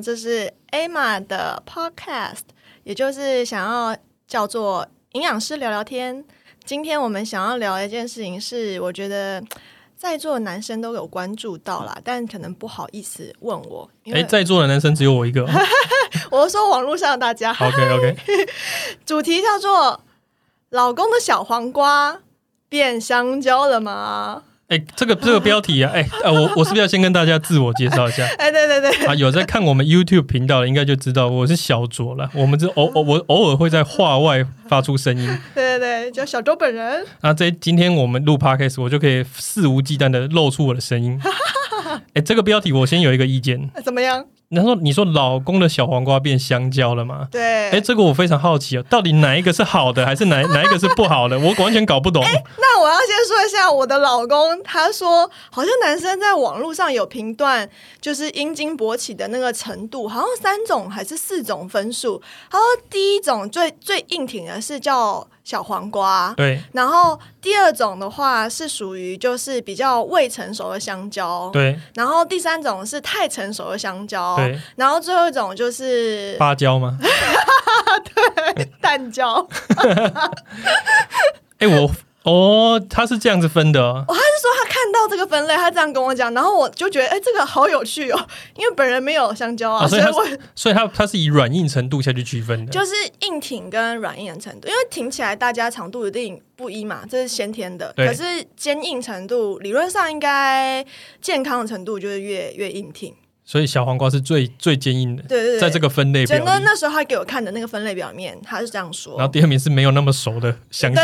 这是 Emma 的 Podcast，也就是想要叫做营养师聊聊天。今天我们想要聊一件事情，是我觉得在座的男生都有关注到啦，但可能不好意思问我，因哎，为在座的男生只有我一个。我是说网络上的大家，OK OK，主题叫做“老公的小黄瓜变香蕉了吗哎，这个这个标题啊，哎呃，我我是不是要先跟大家自我介绍一下？”？哎，对对对，啊，有在看我们 YouTube 频道的，应该就知道我是小卓了。我们这偶偶我偶尔会在话外发出声音。对对对，叫小周本人。那这今天我们录 Podcast，我就可以肆无忌惮的露出我的声音。哎，这个标题我先有一个意见。怎么样？然后你说老公的小黄瓜变香蕉了吗？对，哎，这个我非常好奇哦，到底哪一个是好的，还是哪哪一个是不好的？我完全搞不懂。那我要先我的老公，他说好像男生在网络上有评断，就是阴茎勃起的那个程度，好像三种还是四种分数。他说第一种最最硬挺的是叫小黄瓜，对然后第二种的话是属于就是比较未成熟的香蕉，对然后第三种是太成熟的香蕉，对，然后最后一种就是芭蕉吗？对蛋蕉。哎，我哦，他是这样子分的哦。他是说他看到这个分类，他这样跟我讲，然后我就觉得，哎、这个好有趣哦，因为本人没有香蕉啊，啊所以他所以我所以他他是以软硬程度下去区分的。就是硬挺跟软硬的程度，因为挺起来大家长度一定不一嘛，这是先天的。对可是坚硬程度理论上应该健康的程度就是越越硬挺。所以小黄瓜是最最坚硬的，对对对，在这个分类表真的里。那时候他给我看的那个分类表面，他是这样说然后第二名是没有那么熟的香蕉。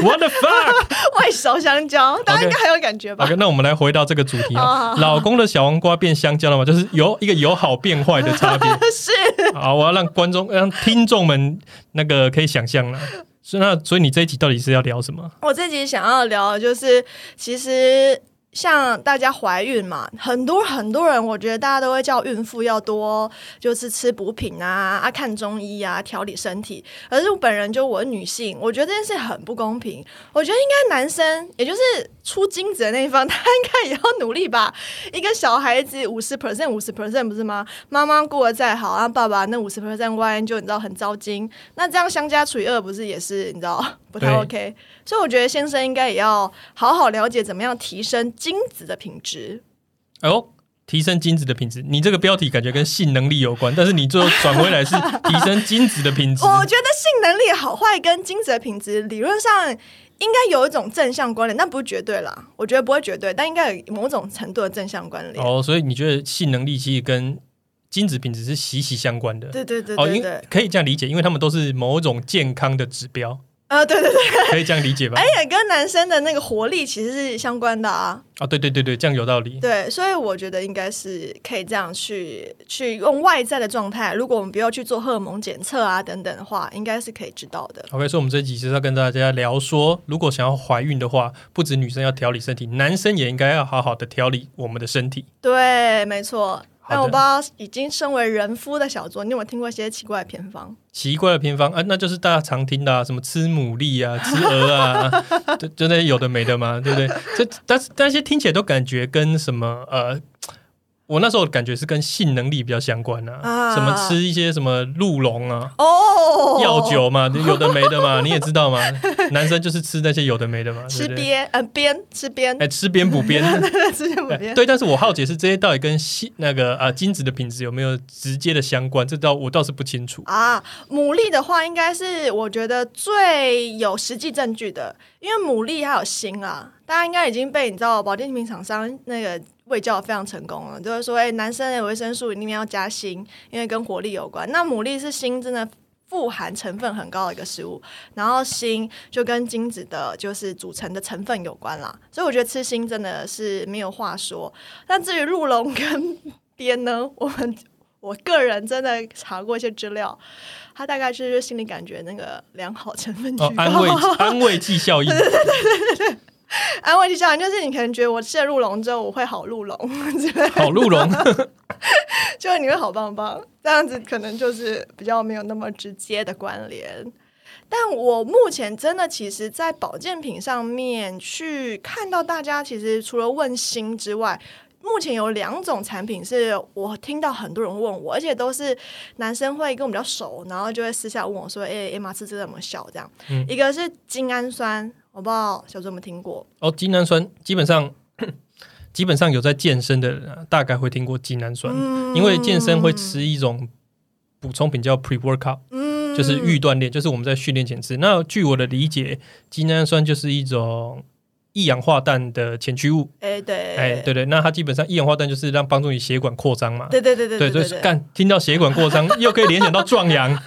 What the fuck？外熟香蕉，大家应该很有感觉吧 OK，那我们来回到这个主题啊，老公的小黄瓜变香蕉了吗？就是有一个由好变坏的差别。是好，我要让观众、让听众们那个可以想象了。所以那所以你这一集到底是要聊什么？我这集想要聊的就是，其实像大家怀孕嘛，很多很多人，我觉得大家都会叫孕妇要多就是吃补品啊、啊看中医啊、调理身体。可是我本人就我女性，我觉得这件事很不公平。我觉得应该男生，也就是出精子的那一方，他应该也要努力吧。一个小孩子五十 percent 五十 percent 不是吗？妈妈过得再好，啊爸爸那五十 percent 万一就你知道很糟心，那这样相加除以二不是也是你知道 不太 OK？所以我觉得先生应该也要好好了解怎么样提升精子的品质。哎呦，提升精子的品质。你这个标题感觉跟性能力有关，但是你最后转回来是提升精子的品质。我觉得性能力好坏跟精子的品质理论上应该有一种正向关联，但不是绝对啦。我觉得不会绝对，但应该有某种程度的正向关联。哦，所以你觉得性能力其实跟精子品质是息息相关的？对对对哦，因可以这样理解，因为他们都是某种健康的指标，呃，对对对，可以这样理解吧？而且跟男生的那个活力其实是相关的啊。啊，对对对对，这样有道理。对，所以我觉得应该是可以这样去去用外在的状态，如果我们不要去做荷尔蒙检测啊等等的话，应该是可以知道的。OK，所以我们这集是要跟大家聊说，如果想要怀孕的话，不止女生要调理身体，男生也应该要好好的调理我们的身体。对，没错。好的但我不知道，已经身为人夫的小卓，你有没有听过一些奇怪的偏方？奇怪的偏方啊，那就是大家常听的、啊，什么吃牡蛎啊、吃鹅啊，就就那些有的没的嘛，对不对？这但是但是听起来都感觉跟什么呃。我那时候感觉是跟性能力比较相关啊，啊什么吃一些什么鹿茸啊、哦，药酒嘛，有的没的嘛，你也知道嘛，男生就是吃那些有的没的嘛，吃？鞭呃鞭吃鞭哎，吃鞭补鞭，吃鞭补鞭。对，但是我好奇是这些到底跟性那个啊精子的品质有没有直接的相关？这倒我倒是不清楚。啊，牡蛎的话，应该是我觉得最有实际证据的，因为牡蛎还有锌啊，大家应该已经被你知道保健品厂商那个喂教得非常成功了，就是说，哎、男生的维生素里面要加锌，因为跟活力有关。那牡蛎是锌真的富含成分很高的一个食物，然后锌就跟精子的就是组成的成分有关啦，所以我觉得吃锌真的是没有话说。但至于鹿茸跟鞭呢，我们 我个人真的查过一些资料，它大概就是心理感觉那个良好成分居哦，安慰安慰剂效应，安慰剂效应，就是你可能觉得我吃了鹿茸之后我会好鹿茸之类，好鹿茸，就是你会好棒棒，这样子可能就是比较没有那么直接的关联。但我目前真的其实，在保健品上面去看到大家其实除了问心之外，目前有两种产品是我听到很多人问我，而且都是男生会跟我们比较熟，然后就会私下问我说：“哎、欸，马吃这怎么笑？”这样，嗯一个是精氨酸，我不知道小周有没有听过，哦，精氨酸基本上 基本上有在健身的人、啊，大概会听过精氨酸，嗯因为健身会吃一种补充品叫 pre workout，、嗯就是预锻炼，就是我们在训练前吃。那据我的理解，精氨酸就是一种一氧化氮的前驱物。哎、对，哎，对对，那它基本上一氧化氮就是让帮助你血管扩张嘛。对对对对对，对对所以干听到血管扩张，又可以联想到壮阳。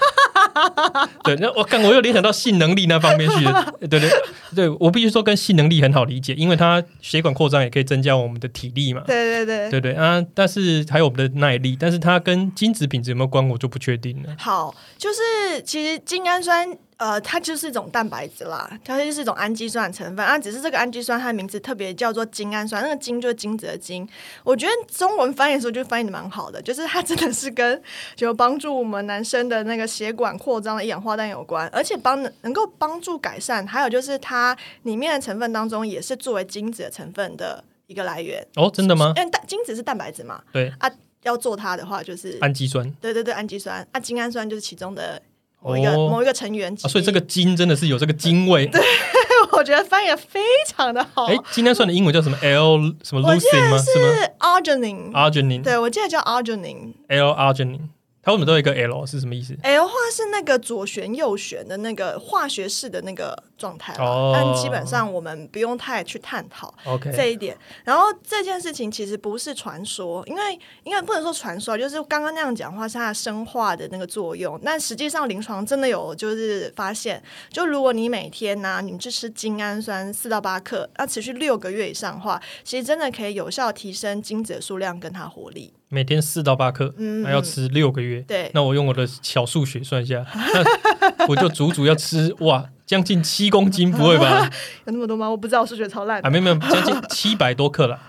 对，那我看我又联想到性能力那方面去了。对对对，我必须说跟性能力很好理解，因为它血管扩张也可以增加我们的体力嘛。对对对对对啊，但是还有我们的耐力，但是它跟精子品质有没有关，我就不确定了。好，就是其实精氨酸，呃，它就是一种蛋白质啦，它就是一种氨基酸的成分啊。只是这个氨基酸它的名字特别叫做精氨酸，那个精就是精子的精。我觉得中文翻译的时候就翻译的蛮好的，就是它真的是跟就帮助我们男生的那个血管扩张的一氧化氮有关，而且帮能够帮助改善。还有就是它里面的成分当中也是作为精子的成分的一个来源。哦，真的吗？因为蛋精子是蛋白质嘛，对啊，要做它的话就是氨基酸对对对，氨基酸啊，精氨酸就是其中的某一个、哦某一个成员、啊，所以这个精真的是有这个精味。对 我觉得翻译的非常的好。哎，今天算的英文叫什么？L 什么？是吗是 arginine，、？arginine。对我记得叫 arginine。L arginine，它为什么都有一个 L 是什么意思？L 话是那个左旋右旋的那个化学式的那个状态啦哦但基本上我们不用太去探讨这一点。然后这件事情其实不是传说，因为因为不能说传说，就是刚刚那样讲话是它生化的那个作用。但实际上临床真的有就是发现，就如果你每天呢、你去吃精氨酸四到八克，要持续六个月以上的话，其实真的可以有效提升精子的数量跟它活力。每天四到八克，嗯那要吃六个月。对，那我用我的小数学算一下，那我就足足要吃哇，将近七公斤，不会吧？有那么多吗？我不知道，我数学超烂啊，没有没有，将近 七百多克了。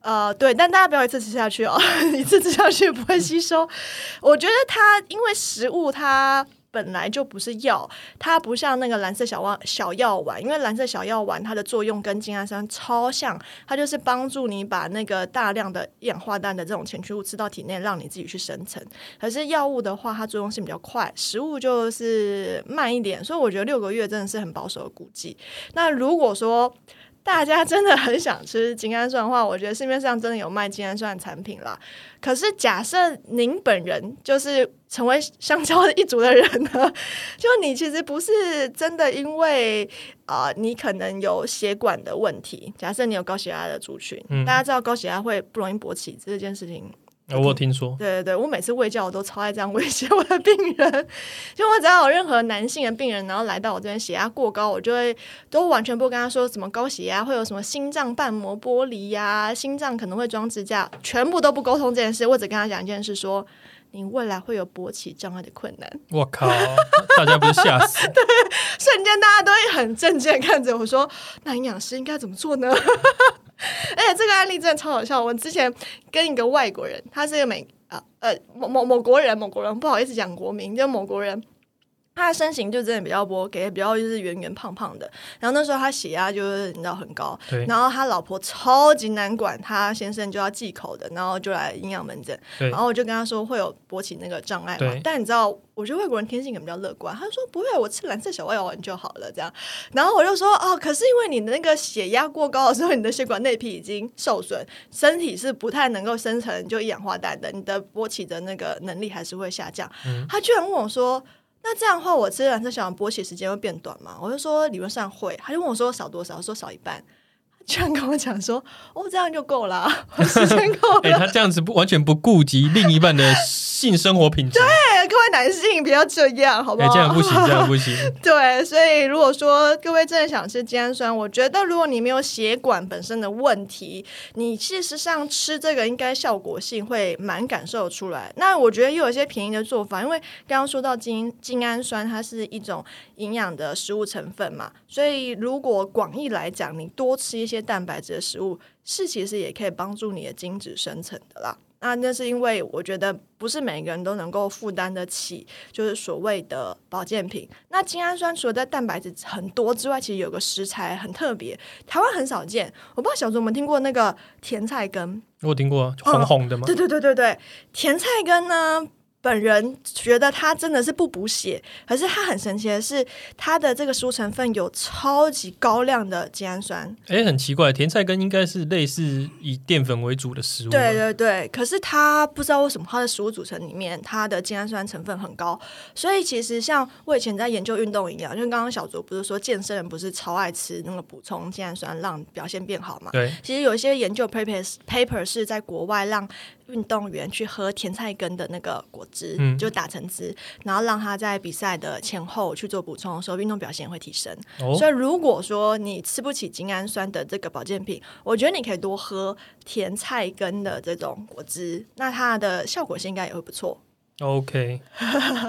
呃，对，但大家不要一次吃下去哦，一次吃下去不会吸收。我觉得它因为食物它本来就不是药，它不像那个蓝色小药小药丸，因为蓝色小药丸它的作用跟精氨酸超像，它就是帮助你把那个大量的一氧化氮的这种前驱物吃到体内，让你自己去生成。可是药物的话，它作用性比较快，食物就是慢一点，所以我觉得六个月真的是很保守的估计。那如果说大家真的很想吃精氨酸的话，我觉得市面上真的有卖精氨酸的产品啦。可是假设您本人就是成为香蕉的一族的人呢，就你其实不是真的因为啊、呃你可能有血管的问题。假设你有高血压的族群，嗯大家知道高血压会不容易勃起这件事情。我有听说，对对对，我每次喂教我都超爱这样威胁我的病人，就我只要有任何男性的病人，然后来到我这边血压过高，我就会都完全不跟他说什么高血压会有什么心脏瓣膜剥离呀、心脏可能会装支架，全部都不沟通这件事，我只跟他讲一件事说。你未来会有勃起障碍的困难，我靠，大家不是吓死？对瞬间大家都会很震惊地看着我说：“那营养师应该怎么做呢？” 而且这个案例真的超好笑。我之前跟一个外国人，他是一个美啊呃某某某国人，某国人不好意思讲国名，就某国人。他的身形就真的比较波给，比较就是圆圆胖胖的。然后那时候他血压就是你知道很高，然后他老婆超级难管，他先生就要忌口的，然后就来营养门诊。然后我就跟他说会有勃起那个障碍嘛，但你知道，我觉得外国人天性可能比较乐观，他说不会，我吃蓝色小药丸就好了这样。然后我就说哦，可是因为你的那个血压过高的时候，你的血管内皮已经受损，身体是不太能够生成就一氧化氮的，你的勃起的那个能力还是会下降。嗯他居然问我说。那这样的话，我吃蓝色小丸勃起时间会变短吗？我就说理论上会。他就问我说少多少，我说少一半。他居然跟我讲说，哦，这样就够了 时间够哎、了。他这样子不完全不顾及另一半的性生活品质，对，各位男性不要这样，好不哎、好？这样不行，这样不行。对，所以如果说各位真的想吃精氨酸，我觉得如果你没有血管本身的问题，你事实上吃这个应该效果性会蛮感受出来。那我觉得又有一些便宜的做法，因为刚刚说到精精氨酸，它是一种营养的食物成分嘛，所以如果广义来讲，你多吃一些蛋白质的食物，是其实也可以帮助你的精子生成的啦。那那是因为我觉得不是每个人都能够负担得起，就是所谓的保健品。那精氨酸除了在蛋白质很多之外，其实有个食材很特别，台湾很少见。我不知道小猪有没有听过那个甜菜根？我听过红红的吗？对对对对对，甜菜根呢？本人觉得它真的是不补血，可是它很神奇的是，它的这个食物成分有超级高量的精氨酸。哎，很奇怪，甜菜根应该是类似以淀粉为主的食物。对对对，可是它不知道为什么它的食物组成里面，它的精氨酸成分很高。所以其实像我以前在研究运动营养，就刚刚小卓不是说健身人不是超爱吃那个补充精氨酸让表现变好嘛？对，其实有一些研究 paper paper 是在国外让。运动员去喝甜菜根的那个果汁，就打成汁，然后让他在比赛的前后去做补充的时候，运动表现会提升。所以，如果说你吃不起精氨酸的这个保健品，我觉得你可以多喝甜菜根的这种果汁，那它的效果性应该也会不错。OK，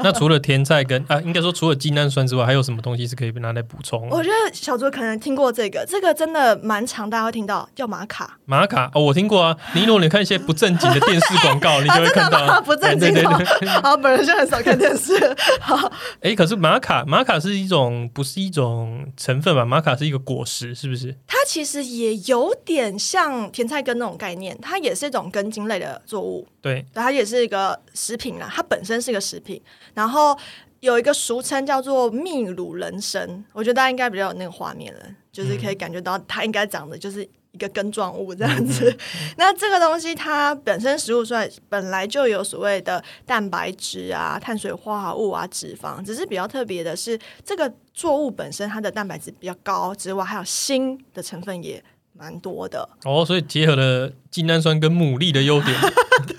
那除了甜菜根啊，应该说除了精氨酸之外，还有什么东西是可以拿来补充？我觉得小卓可能听过这个，这个真的蛮常大家会听到，叫玛卡。玛卡哦，我听过啊。你如果你看一些不正经的电视广告，你就会 看到不正经的。好，本人就很少看电视。好，哎，可是玛卡，玛卡是一种不是一种成分吧？玛卡是一个果实，是不是？它其实也有点像甜菜根那种概念，它也是一种根茎类的作物。对，它也是一个食品啊。它本身是个食品，然后有一个俗称叫做秘鲁人参，我觉得大家应该比较有那个画面了，就是可以感觉到它应该长的就是一个根状物这样子。那这个东西它本身食物算本来就有所谓的蛋白质啊、碳水化合物啊、脂肪，只是比较特别的是，这个作物本身它的蛋白质比较高之外，还有锌的成分也蛮多的。哦，所以结合了精氨酸跟牡蛎的优点。对。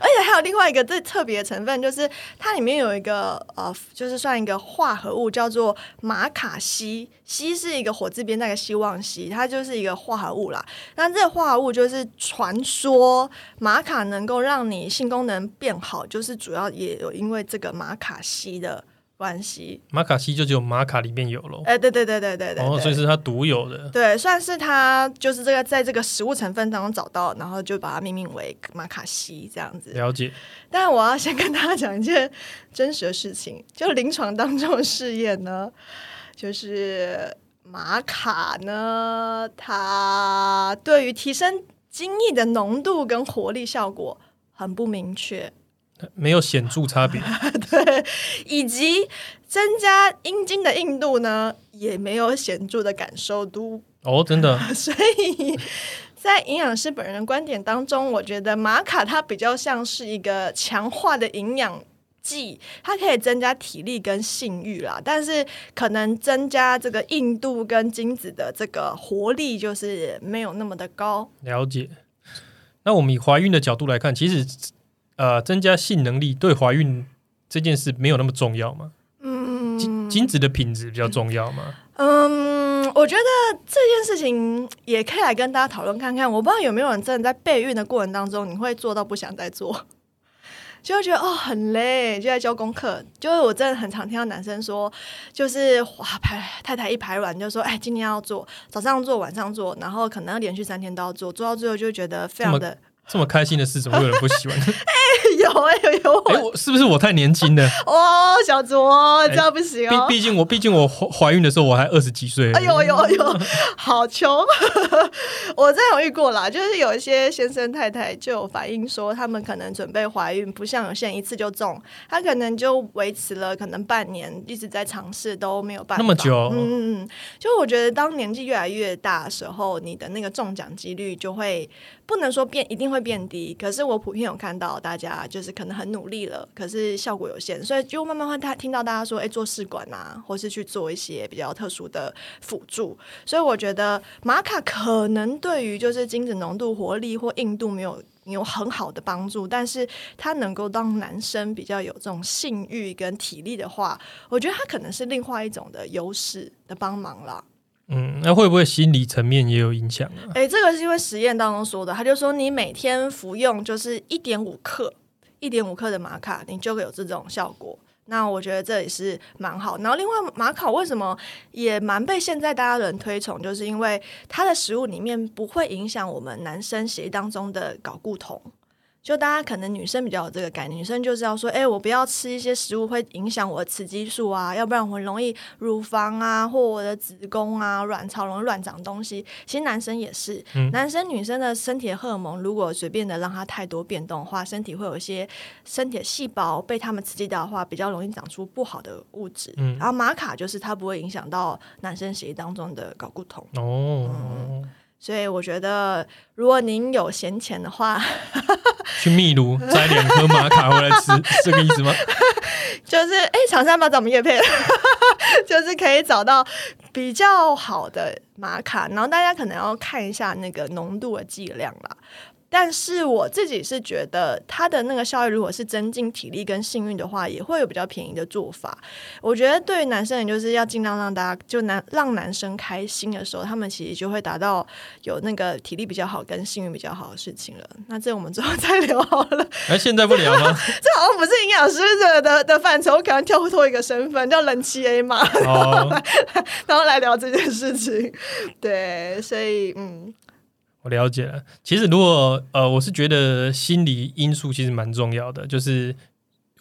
而且还有另外一个最特别的成分，就是它里面有一个呃，就是算一个化合物，叫做马卡西。西是一个火字边那个希望西，它就是一个化合物啦。那这个化合物就是传说玛卡能够让你性功能变好，就是主要也有因为这个马卡西的。关系，马卡西就只有马卡里面有喽。哎，对对对对对对，哦，所以是它独有的。对，算是它就是这个在这个食物成分当中找到，然后就把它命名为马卡西这样子。了解。但我要先跟大家讲一件真实的事情，就临床当中的试验呢，就是玛卡呢，它对于提升精液的浓度跟活力效果很不明确。没有显著差别，对，以及增加阴茎的硬度呢，也没有显著的感受度哦，真的。所以在营养师本人的观点当中，我觉得玛卡它比较像是一个强化的营养剂，它可以增加体力跟性欲啦，但是可能增加这个硬度跟精子的这个活力就是没有那么的高。了解。那我们以怀孕的角度来看，其实。呃，增加性能力对怀孕这件事没有那么重要吗？嗯，精精子的品质比较重要吗？嗯，我觉得这件事情也可以来跟大家讨论看看。我不知道有没有人真的在备孕的过程当中，你会做到不想再做，就会觉得哦很累，就在交功课。就是我真的很常听到男生说，就是哇排太太一排卵就说，哎，今天要做，早上做，晚上做，然后可能连续三天都要做，做到最后就觉得非常的。这么开心的事，怎么会有人不喜欢？有哎有有哎，我是不是我太年轻了？哦，小卓这样不行哦。毕毕竟我毕竟我怀怀孕的时候我还二十几岁。哎呦呦呦，好穷！我真有遇过啦，就是有一些先生太太就有反映说，他们可能准备怀孕，不像有些人一次就中，他可能就维持了可能半年，一直在尝试都没有办法。那么久？嗯嗯嗯。就我觉得，当年纪越来越大的时候，你的那个中奖几率就会不能说变，一定会。变低，可是我普遍有看到大家就是可能很努力了，可是效果有限，所以就慢慢会他听到大家说，哎，做试管啊，或是去做一些比较特殊的辅助，所以我觉得玛卡可能对于就是精子浓度、活力或硬度没有有很好的帮助，但是它能够当男生比较有这种性欲跟体力的话，我觉得它可能是另外一种的优势的帮忙了。嗯，那会不会心理层面也有影响啊？哎，这个是因为实验当中说的，他就说你每天服用就是一点五克，一点五克的玛卡，你就会有这种效果。那我觉得这也是蛮好。然后另外，玛卡为什么也蛮被现在大家人推崇，就是因为它的食物里面不会影响我们男生血液当中的睾固酮。就大家可能女生比较有这个概念，女生就是要说，哎、我不要吃一些食物会影响我的雌激素啊，要不然我很容易乳房啊或我的子宫啊、卵巢容易乱长东西。其实男生也是，嗯男生女生的身体的荷尔蒙如果随便的让它太多变动的话，身体会有一些身体的细胞被它们刺激到的话，比较容易长出不好的物质。嗯然后玛卡就是它不会影响到男生血液当中的睾固酮。哦，所以我觉得，如果您有闲钱的话，去秘鲁摘两颗玛卡回来吃，是这个意思吗？就是哎，厂商要不要找我们叶配？就是可以找到比较好的玛卡，然后大家可能要看一下那个浓度的剂量啦。但是我自己是觉得它的那个效益，如果是增进体力跟幸运的话，也会有比较便宜的做法。我觉得对于男生，也就是要尽量让大家就男让男生开心的时候，他们其实就会达到有那个体力比较好跟幸运比较好的事情了。那这我们之后再聊好了。哎，现在不聊吗？这好像不是营养师的的的范畴，我可能跳脱一个身份叫冷气 A 嘛，哦，然后来聊这件事情。对，所以嗯，我了解了。其实如果呃，我是觉得心理因素其实蛮重要的，就是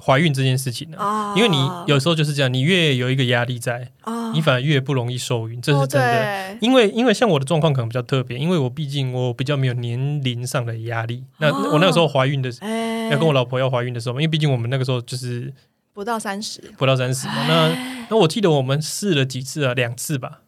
怀孕这件事情呢、啊因为你有时候就是这样，你越有一个压力在，啊你反而越不容易受孕，这是真的。的。因为因为像我的状况可能比较特别，因为我毕竟我比较没有年龄上的压力。那哦我那个时候怀孕的要跟我老婆要怀孕的时候，因为毕竟我们那个时候就是不到三十，不到三十嘛。那那我记得我们试了几次啊，两次吧。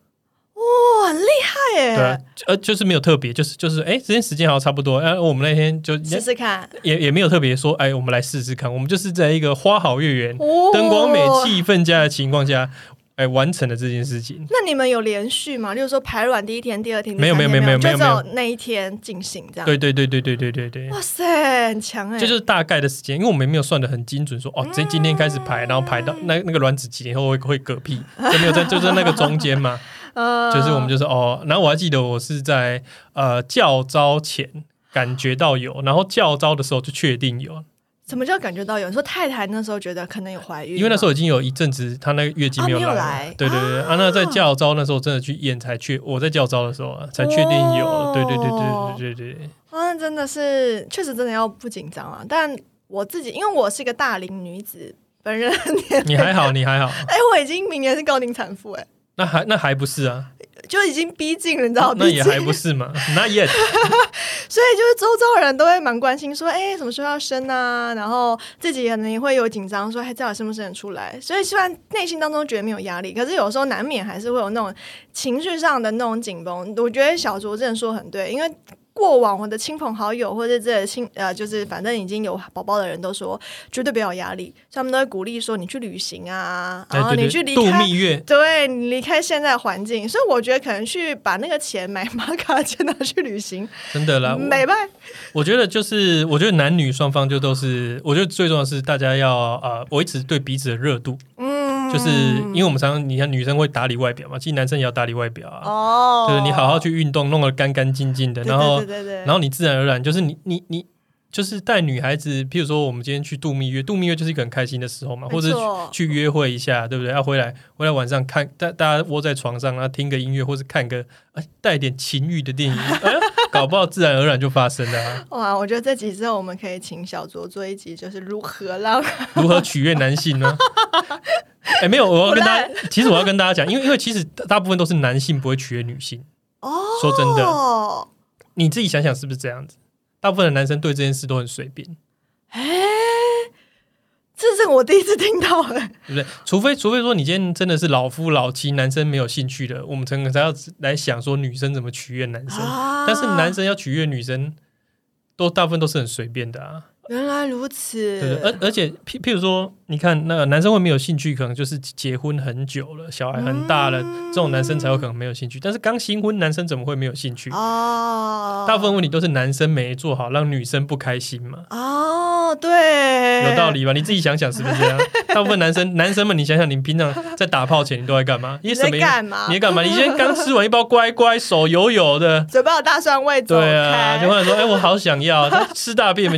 哇，很厉害耶！对啊，呃，就是没有特别，就是就是，哎，这间时间好像差不多。哎、我们那天就试试看，也也没有特别说，哎，我们来试试看。我们就是在一个花好月圆、哦灯光美、气氛佳的情况下，哎，完成了这件事情。那你们有连续吗？例如说排卵第一天、第二天、没有没有没有没有就只有没有那一天进行这样。对对对对对对对对。哇塞，很强哎！这就是大概的时间，因为我们没有算的很精准，说哦，这今天开始排，然后排到那那个卵子几年后会会嗝屁，就没有在就在那个中间嘛，呃就是我们就是哦，然后我还记得我是在呃教招前感觉到有，然后教招的时候就确定有，什么叫感觉到有？你说太太那时候觉得可能有怀孕，因为那时候已经有一阵子她那个月经没有啊没有来？对对对啊，那在教招那时候真的去验才确，我在教招的时候啊才确定有，哦对对对对对对对，啊，真的是确实真的要不紧张啊。但我自己因为我是一个大龄女子，本人你还好，你还好，哎，我已经明年是高龄产妇哎。那还那还不是啊，就已经逼近了，你知道？那也还不是嘛那也。所以就是周遭人都会蛮关心，说，哎、什么时候要生啊？然后自己可能也会有紧张，说，哎，到底生不生得出来？所以虽然内心当中觉得没有压力，可是有时候难免还是会有那种情绪上的那种紧绷。我觉得小卓真的说得很对，因为。过往我的亲朋好友或者这亲呃，就是反正已经有宝宝的人都说绝对不要有压力，他们都会鼓励说你去旅行啊，然后你去离度开蜜月，对你离开现在环境，所以我觉得可能去把那个钱买玛卡钱拿去旅行，真的啦，我美拜。我觉得就是，我觉得男女双方就都是，我觉得最重要的是大家要呃维持对彼此的热度，嗯，就是因为我们常常你看女生会打理外表嘛，其实男生也要打理外表啊，哦，就是你好好去运动，弄得干干净净的，然后对对对对，然后你自然而然就是你你你就是带女孩子，譬如说我们今天去度蜜月，度蜜月就是一个很开心的时候嘛，或者错去去约会一下，对不对？要回来回来晚上看大大家窝在床上，然后听个音乐，或是看个哎带点情欲的电影，哎，搞不好自然而然就发生了、啊。哇，我觉得这集之后我们可以请小卓做一集，就是如何让如何取悦男性呢？哎、没有，我要跟大家，其实我要跟大家讲，因为因为其实大部分都是男性不会取悦女性。哦，说真的哦，你自己想想是不是这样子？大部分的男生对这件事都很随便，哎，这是我第一次听到哎，对不对？除非除非说你今天真的是老夫老妻，男生没有兴趣的，我们才才要来想说女生怎么取悦男生。啊但是男生要取悦女生，都大部分都是很随便的啊。原来如此，而而且譬譬如说，你看那个男生会没有兴趣，可能就是结婚很久了，小孩很大了，嗯这种男生才有可能没有兴趣。但是刚新婚男生怎么会没有兴趣？哦，大部分问题都是男生没做好，让女生不开心嘛。哦，对，有道。理吧？你自己想想是不是这样？大部分男生 男生们，你想想，你平常在打炮前你都在干嘛？你什么？干嘛？你在干嘛？你今天刚吃完一包乖乖，手油油的。嘴巴有大蒜味，对啊，开就忽然说，哎、我好想要，他吃大便没？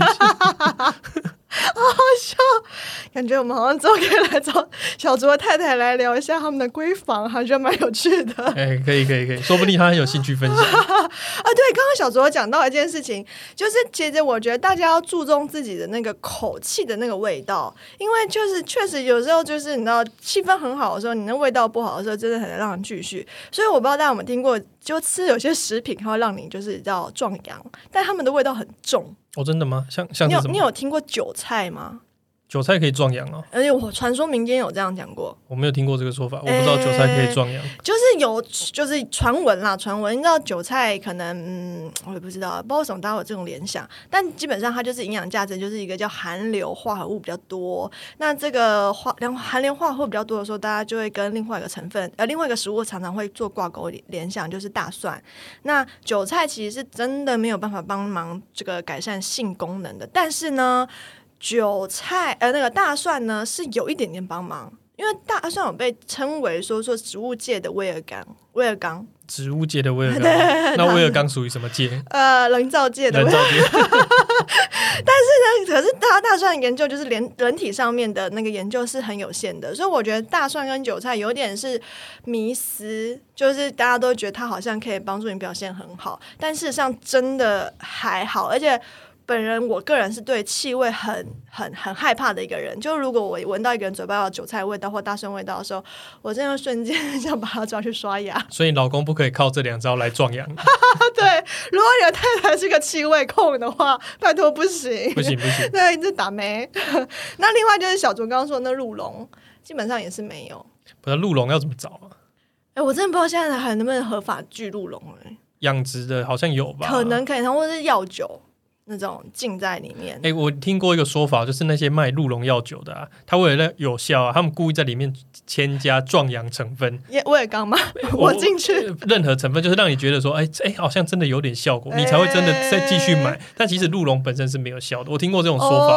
感觉我们好像之后可以来找小卓的太太来聊一下他们的闺房，好像蛮有趣的。哎，可以可以可以，说不定他很有兴趣分享。啊，对，刚刚小卓讲到一件事情，就是其实我觉得大家要注重自己的那个口气的那个味道，因为就是确实有时候就是你知道气氛很好的时候，你那味道不好的时候，真的很难让人继续。所以我不知道大家有没有听过，就吃有些食品它会让你就是叫壮阳，但他们的味道很重。哦，真的吗？像像你有你有听过韭菜吗？韭菜可以壮阳哦，而且我传说民间有这样讲过，我没有听过这个说法，我不知道韭菜可以壮阳，就是有就是传闻啦，传闻你知道韭菜可能嗯，我也不知道，不知道什么大家有这种联想，但基本上它就是营养价值就是一个叫含硫化合物比较多，那这个化含含硫化合物比较多的时候，大家就会跟另外一个成分呃另外一个食物常常会做挂钩联想，就是大蒜。那韭菜其实是真的没有办法帮忙这个改善性功能的，但是呢。韭菜呃，那个大蒜呢是有一点点帮忙，因为大蒜有被称为说说植物界的威尔刚，威尔刚，植物界的威尔刚，那威尔刚属于什么界？呃，人造界的。人造界。但是呢，可是大大蒜研究就是连人体上面的那个研究是很有限的，所以我觉得大蒜跟韭菜有点是迷思，就是大家都觉得它好像可以帮助你表现很好，但事实上真的还好，而且。本人我个人是对气味很很很害怕的一个人，就如果我闻到一个人嘴巴有韭菜味道或大蒜味道的时候，我真的瞬间想把他抓去刷牙。所以老公不可以靠这两招来壮阳。对，如果你的太太是个气味控的话，拜托不行，不行不行，那一直打没。那另外就是小竹刚刚说那鹿茸，基本上也是没有。不是鹿茸要怎么找啊？哎，我真的不知道现在还能不能合法聚鹿茸哎。养殖的好像有吧？可能可以，或者是药酒。那种浸在里面。哎，我听过一个说法，就是那些卖鹿茸药酒的，啊，他为了有效啊，他们故意在里面添加壮阳成分。也我也刚吗？我进去，任何成分就是让你觉得说，哎哎，好像真的有点效果，你才会真的再继续买。但其实鹿茸本身是没有效的，我听过这种说法。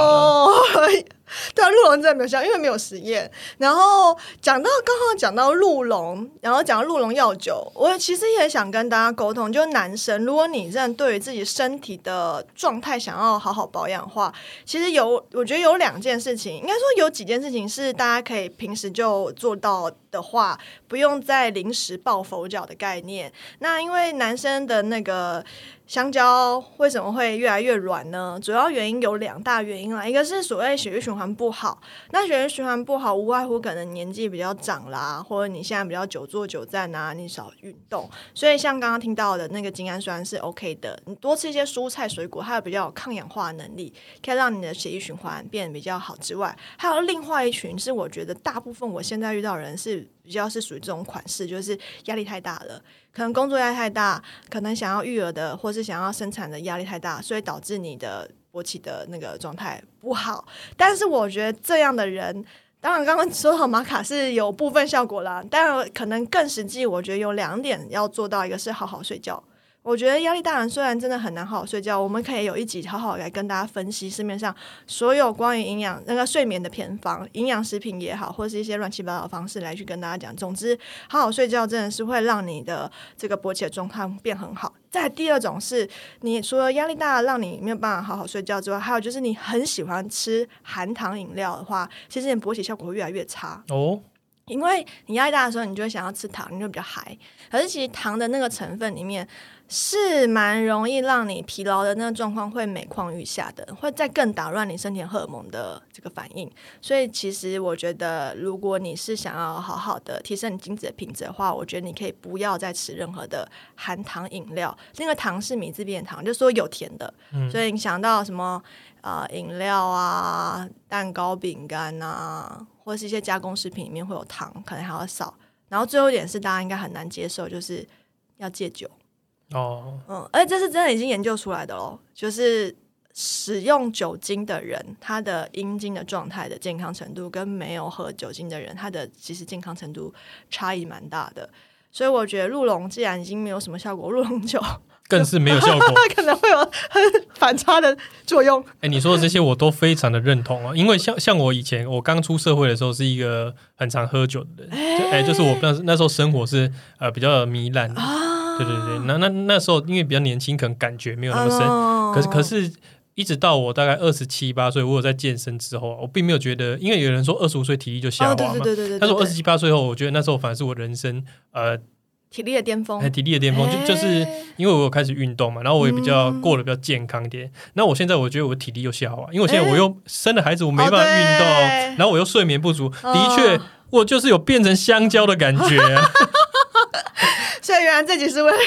对啊，鹿茸真的没有效，因为没有实验。然后讲到刚刚讲到鹿茸，然后讲到鹿茸药酒，我其实也想跟大家沟通，就是男生，如果你真的对于自己身体的状态想要好好保养的话，其实有我觉得有两件事情，应该说有几件事情是大家可以平时就做到的话，不用再临时抱佛脚的概念。那因为男生的那个。香蕉为什么会越来越软呢？主要原因有两大原因啦，一个是所谓血液循环不好，那血液循环不好，无外乎可能年纪比较长啦，或者你现在比较久坐久站啊，你少运动，所以像刚刚听到的那个精氨酸是 OK 的，你多吃一些蔬菜水果，它有比较有抗氧化能力，可以让你的血液循环变得比较好之外，还有另外一群是我觉得大部分我现在遇到人是比较是属于这种款式，就是压力太大了。可能工作压力太大，可能想要育儿的，或是想要生产的压力太大，所以导致你的勃起的那个状态不好。但是我觉得这样的人，当然刚刚说到玛卡是有部分效果啦，但可能更实际，我觉得有两点要做到，一个是好好睡觉。我觉得压力大人虽然真的很难好好睡觉，我们可以有一集好好来跟大家分析市面上所有关于营养那个睡眠的偏方、营养食品也好，或是一些乱七八糟的方式来去跟大家讲。总之，好好睡觉真的是会让你的这个勃起的状况变很好。再第二种是，你除了压力大让你没有办法好好睡觉之外，还有就是你很喜欢吃含糖饮料的话，其实你勃起效果会越来越差哦。因为你压力大的时候，你就会想要吃糖，你就比较嗨。可是其实糖的那个成分里面是蛮容易让你疲劳的那个状况会每况愈下的，会再更打乱你身体荷尔蒙的这个反应。所以其实我觉得，如果你是想要好好的提升你精子的品质的话，我觉得你可以不要再吃任何的含糖饮料。那个糖是米字边糖，就说有甜的。所以你想到什么啊饮料啊、蛋糕、饼干啊。或者是一些加工食品里面会有糖，可能还要少。然后最后一点是大家应该很难接受，就是要戒酒。哦，嗯，而且这是真的已经研究出来的喽，就是使用酒精的人，他的阴茎的状态的健康程度跟没有喝酒精的人，他的其实健康程度差异蛮大的。所以我觉得鹿茸既然已经没有什么效果，鹿茸酒。更是没有效果，可能会有很反差的作用。哎，你说的这些我都非常的认同啊，因为像像我以前我刚出社会的时候是一个很常喝酒的人，哎，就是我那那时候生活是呃比较糜烂的，对对对，那那那时候因为比较年轻，可能感觉没有那么深，可是可是一直到我大概二十七八岁，我有在健身之后啊，我并没有觉得，因为有人说二十五岁体力就下滑哦，对嘛，对对对对，但是我二十七八岁后，我觉得那时候反而是我人生呃体力的巅峰，体力的巅峰，就就是哎因为我有开始运动嘛，然后我也比较嗯。过得比较健康一点。那我现在我觉得我体力又下滑，因为我现在哎。我又生了孩子，我没办法运动，然后我又睡眠不足，哦。的确我就是有变成香蕉的感觉 原来这集是为了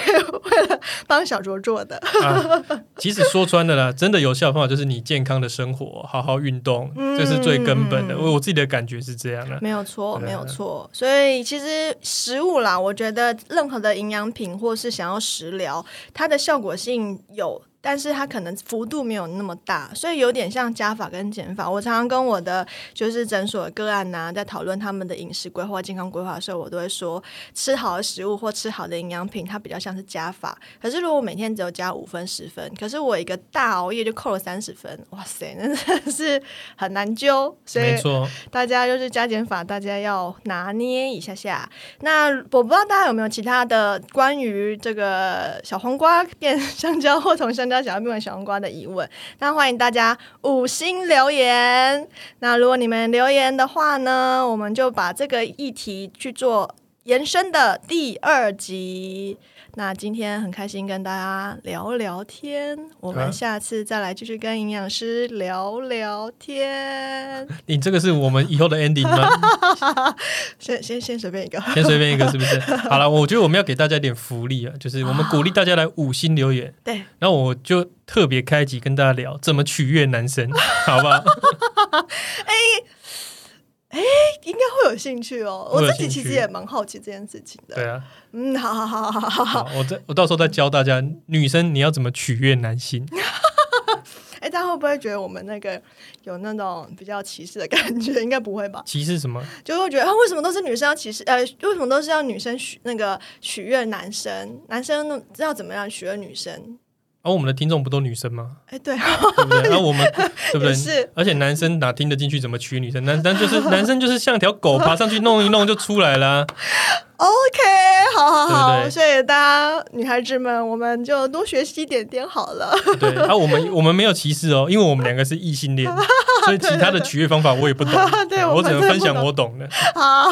为了帮小卓做的，啊其实说穿了啦，真的有效的方法就是你健康的生活，好好运动，嗯这是最根本的。嗯我我自己的感觉是这样的。没有错，对没有错。所以其实食物啦，我觉得任何的营养品或是想要食疗，它的效果性有。但是它可能幅度没有那么大，所以有点像加法跟减法。我常常跟我的就是诊所的个案呐、在讨论他们的饮食规划、健康规划的时候，我都会说，吃好的食物或吃好的营养品，它比较像是加法。可是如果我每天只有加五分、十分，可是我一个大熬夜就扣了三十分，哇塞，那真的是很难揪。所以，大家就是加减法，大家要拿捏一下下。那我不知道大家有没有其他的关于这个小黄瓜变香蕉或从香蕉想要变为小红瓜的疑问？那欢迎大家五星留言。那如果你们留言的话呢，我们就把这个议题去做延伸的第二集。那今天很开心跟大家聊聊天，我们啊下次再来继续跟营养师聊聊天。你这个是我们以后的 ending 吗？先先先随便一个，先随便一个是不是？好了，我觉得我们要给大家一点福利啊，就是我们鼓励大家来五星留言，对，然后我就特别开集跟大家聊怎么取悦男生，好不好？应该会有兴趣哦。我自己其实也蛮好奇这件事情的。对啊，嗯，好好好好好好。好，我再我到时候再教大家女生你要怎么取悦男性。哎，大家会不会觉得我们那个有那种比较歧视的感觉？应该不会吧？歧视什么？就会觉得啊，为什么都是女生要歧视？呃，为什么都是要女生许那个取悦男生？男生要怎么样取悦女生？而、我们的听众不都女生吗？哎，对，对不对？然后我们 对不对？是而且男生哪听得进去怎么取悦女生？男 男就是男生就是像条狗爬上去弄一弄就出来啦。OK，好好好，对不对所以大家女孩子们，我们就多学习一点点好了。对，啊，我们我们没有歧视哦，因为我们两个是异性恋，所以其他的取悦方法我也不懂，对我只能分享我懂的。好，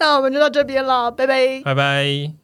那我们就到这边了，拜拜。拜拜。